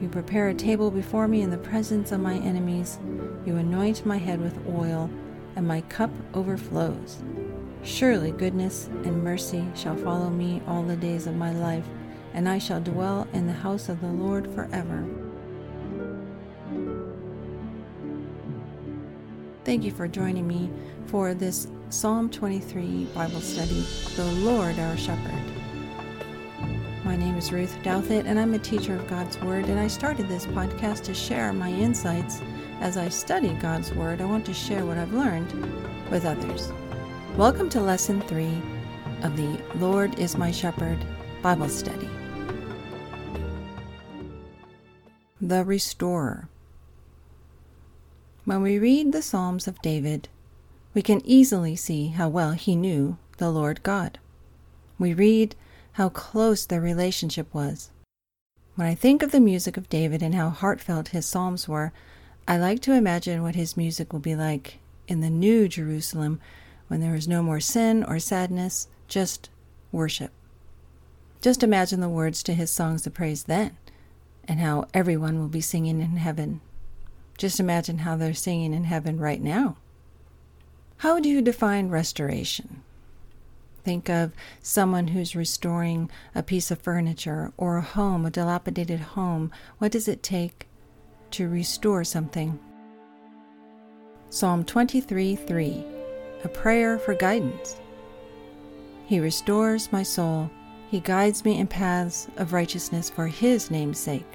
You prepare a table before me in the presence of my enemies. You anoint my head with oil, and my cup overflows. Surely goodness and mercy shall follow me all the days of my life, and I shall dwell in the house of the Lord forever. Thank you for joining me for this Psalm 23 Bible study, The Lord Our Shepherd. My name is Ruth Douthit, and I'm a teacher of God's Word. And I started this podcast to share my insights as I study God's Word. I want to share what I've learned with others. Welcome to Lesson 3 of the Lord is My Shepherd Bible Study. The Restorer. When we read the Psalms of David, we can easily see how well he knew the Lord God. We read how close their relationship was. When I think of the music of David and how heartfelt his psalms were, I like to imagine what his music will be like in the new Jerusalem when there is no more sin or sadness, just worship. Just imagine the words to his songs of praise then, and how everyone will be singing in heaven. Just imagine how they're singing in heaven right now. How do you define restoration? Think of someone who's restoring a piece of furniture or a home, a dilapidated home. What does it take to restore something? Psalm 23 3, a prayer for guidance. He restores my soul. He guides me in paths of righteousness for His name's sake.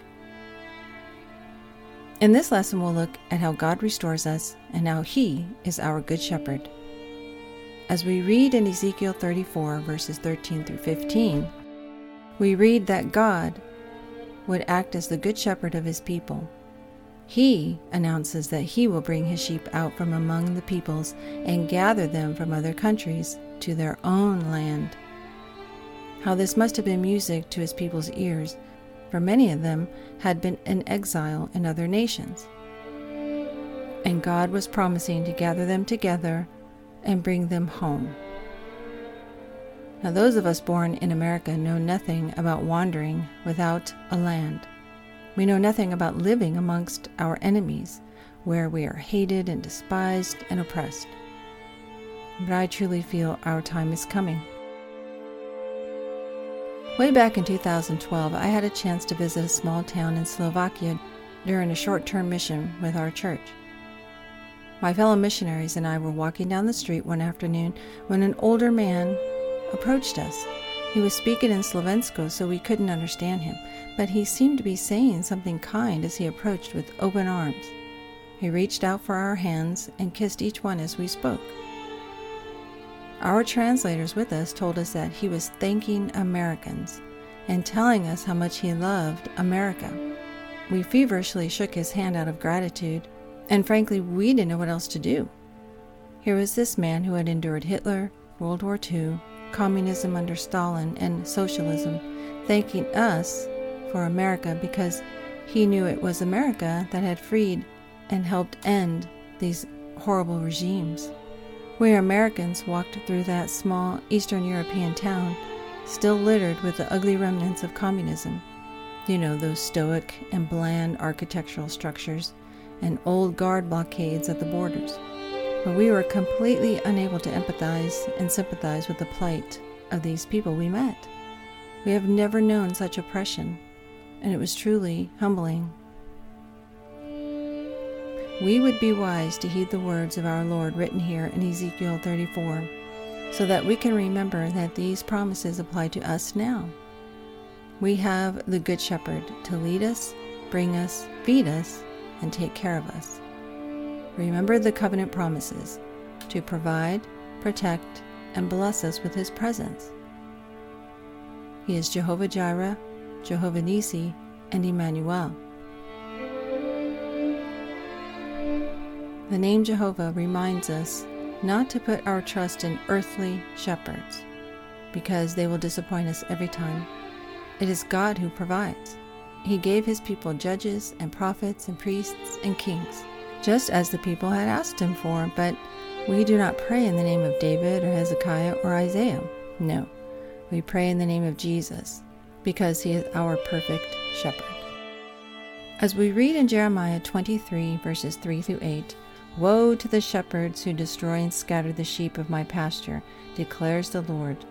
In this lesson, we'll look at how God restores us and how He is our Good Shepherd. As we read in Ezekiel 34, verses 13 through 15, we read that God would act as the good shepherd of his people. He announces that he will bring his sheep out from among the peoples and gather them from other countries to their own land. How this must have been music to his people's ears, for many of them had been in exile in other nations. And God was promising to gather them together and bring them home. Now, those of us born in America know nothing about wandering without a land. We know nothing about living amongst our enemies, where we are hated and despised and oppressed. But I truly feel our time is coming. Way back in 2012, I had a chance to visit a small town in Slovakia during a short term mission with our church. My fellow missionaries and I were walking down the street one afternoon when an older man approached us. He was speaking in Slovensko, so we couldn't understand him, but he seemed to be saying something kind as he approached with open arms. He reached out for our hands and kissed each one as we spoke. Our translators with us told us that he was thanking Americans and telling us how much he loved America. We feverishly shook his hand out of gratitude and frankly, we didn't know what else to do. Here was this man who had endured Hitler, World War II, communism under Stalin, and socialism, thanking us for America because he knew it was America that had freed and helped end these horrible regimes. We Americans walked through that small Eastern European town, still littered with the ugly remnants of communism. You know, those stoic and bland architectural structures and old guard blockades at the borders. But we were completely unable to empathize and sympathize with the plight of these people we met. We have never known such oppression, and it was truly humbling. We would be wise to heed the words of our Lord written here in Ezekiel 34, so that we can remember that these promises apply to us now. We have the Good Shepherd to lead us, bring us, feed us, and take care of us. Remember the covenant promises to provide, protect, and bless us with His presence. He is Jehovah Jireh, Jehovah Nisi, and Emmanuel. The name Jehovah reminds us not to put our trust in earthly shepherds because they will disappoint us every time. It is God who provides. He gave his people judges and prophets and priests and kings, just as the people had asked him for, but we do not pray in the name of David or Hezekiah or Isaiah. No, we pray in the name of Jesus because he is our perfect shepherd. As we read in Jeremiah 23, verses 3 through 8, Woe to the shepherds who destroy and scatter the sheep of my pasture, declares the Lord.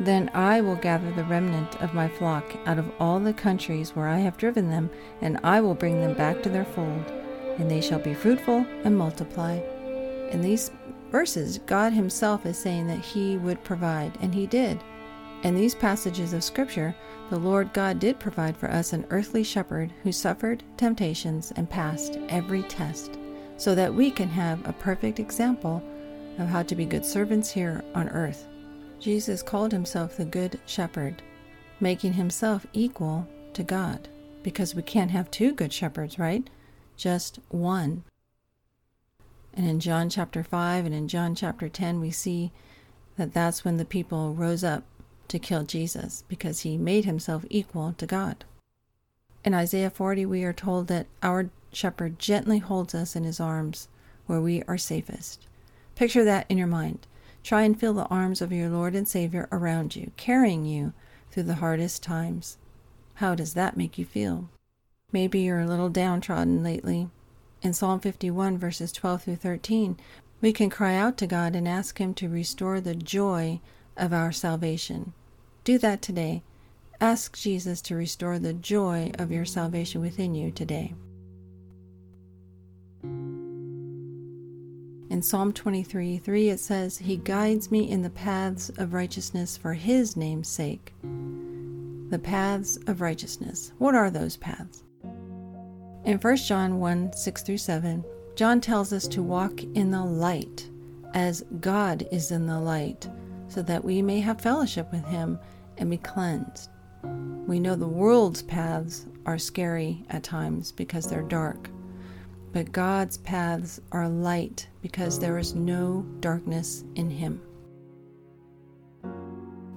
Then I will gather the remnant of my flock out of all the countries where I have driven them, and I will bring them back to their fold, and they shall be fruitful and multiply. In these verses, God Himself is saying that He would provide, and He did. In these passages of Scripture, the Lord God did provide for us an earthly shepherd who suffered temptations and passed every test, so that we can have a perfect example of how to be good servants here on earth. Jesus called himself the Good Shepherd, making himself equal to God, because we can't have two good shepherds, right? Just one. And in John chapter 5 and in John chapter 10, we see that that's when the people rose up to kill Jesus, because he made himself equal to God. In Isaiah 40, we are told that our shepherd gently holds us in his arms where we are safest. Picture that in your mind. Try and feel the arms of your Lord and Savior around you, carrying you through the hardest times. How does that make you feel? Maybe you're a little downtrodden lately. In Psalm 51, verses 12 through 13, we can cry out to God and ask Him to restore the joy of our salvation. Do that today. Ask Jesus to restore the joy of your salvation within you today. In Psalm 23 3, it says, He guides me in the paths of righteousness for His name's sake. The paths of righteousness. What are those paths? In 1 John 1 6 through 7, John tells us to walk in the light as God is in the light, so that we may have fellowship with Him and be cleansed. We know the world's paths are scary at times because they're dark. But God's paths are light because there is no darkness in Him.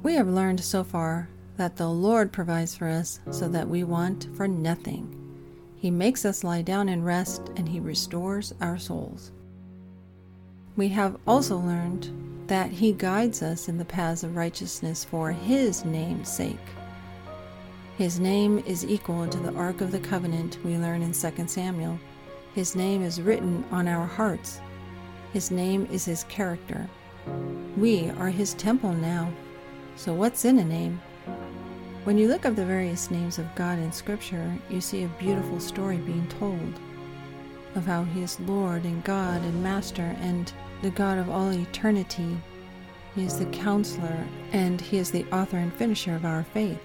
We have learned so far that the Lord provides for us so that we want for nothing. He makes us lie down and rest, and He restores our souls. We have also learned that He guides us in the paths of righteousness for His name's sake. His name is equal to the Ark of the Covenant we learn in 2 Samuel his name is written on our hearts. His name is His character. We are His temple now. So, what's in a name? When you look up the various names of God in Scripture, you see a beautiful story being told of how He is Lord and God and Master and the God of all eternity. He is the counselor and He is the author and finisher of our faith.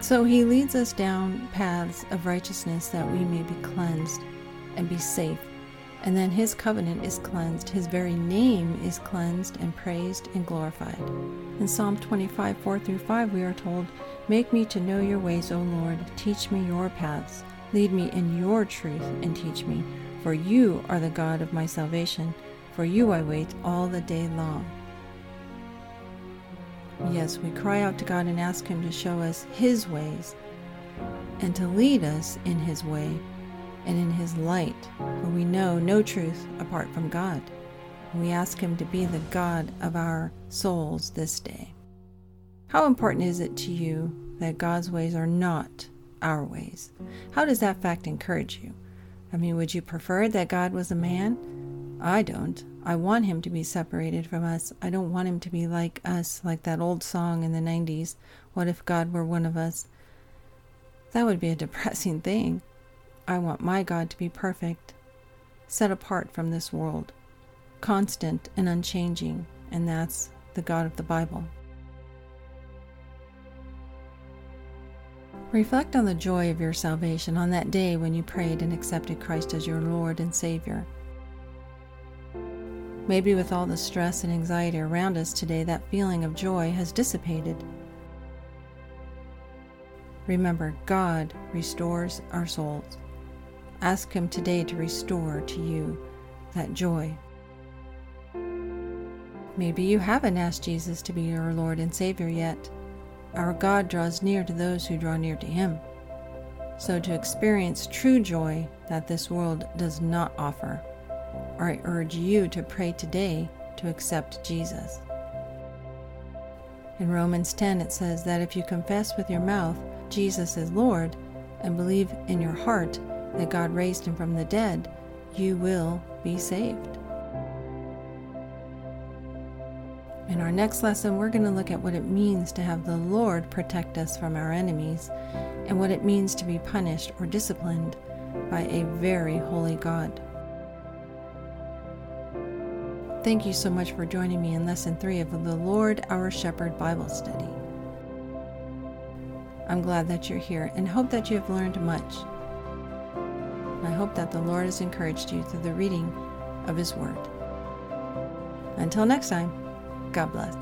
So he leads us down paths of righteousness that we may be cleansed and be safe. And then his covenant is cleansed, his very name is cleansed and praised and glorified. In Psalm 25, 4 through 5, we are told, Make me to know your ways, O Lord, teach me your paths. Lead me in your truth and teach me, for you are the God of my salvation. For you I wait all the day long. Yes, we cry out to God and ask Him to show us His ways and to lead us in His way and in His light, for we know no truth apart from God. We ask Him to be the God of our souls this day. How important is it to you that God's ways are not our ways? How does that fact encourage you? I mean, would you prefer that God was a man? I don't. I want him to be separated from us. I don't want him to be like us, like that old song in the 90s. What if God were one of us? That would be a depressing thing. I want my God to be perfect, set apart from this world, constant and unchanging, and that's the God of the Bible. Reflect on the joy of your salvation on that day when you prayed and accepted Christ as your Lord and Savior. Maybe with all the stress and anxiety around us today, that feeling of joy has dissipated. Remember, God restores our souls. Ask Him today to restore to you that joy. Maybe you haven't asked Jesus to be your Lord and Savior yet. Our God draws near to those who draw near to Him. So, to experience true joy that this world does not offer, I urge you to pray today to accept Jesus. In Romans 10, it says that if you confess with your mouth Jesus is Lord and believe in your heart that God raised him from the dead, you will be saved. In our next lesson, we're going to look at what it means to have the Lord protect us from our enemies and what it means to be punished or disciplined by a very holy God. Thank you so much for joining me in Lesson 3 of the Lord Our Shepherd Bible Study. I'm glad that you're here and hope that you have learned much. I hope that the Lord has encouraged you through the reading of His Word. Until next time, God bless.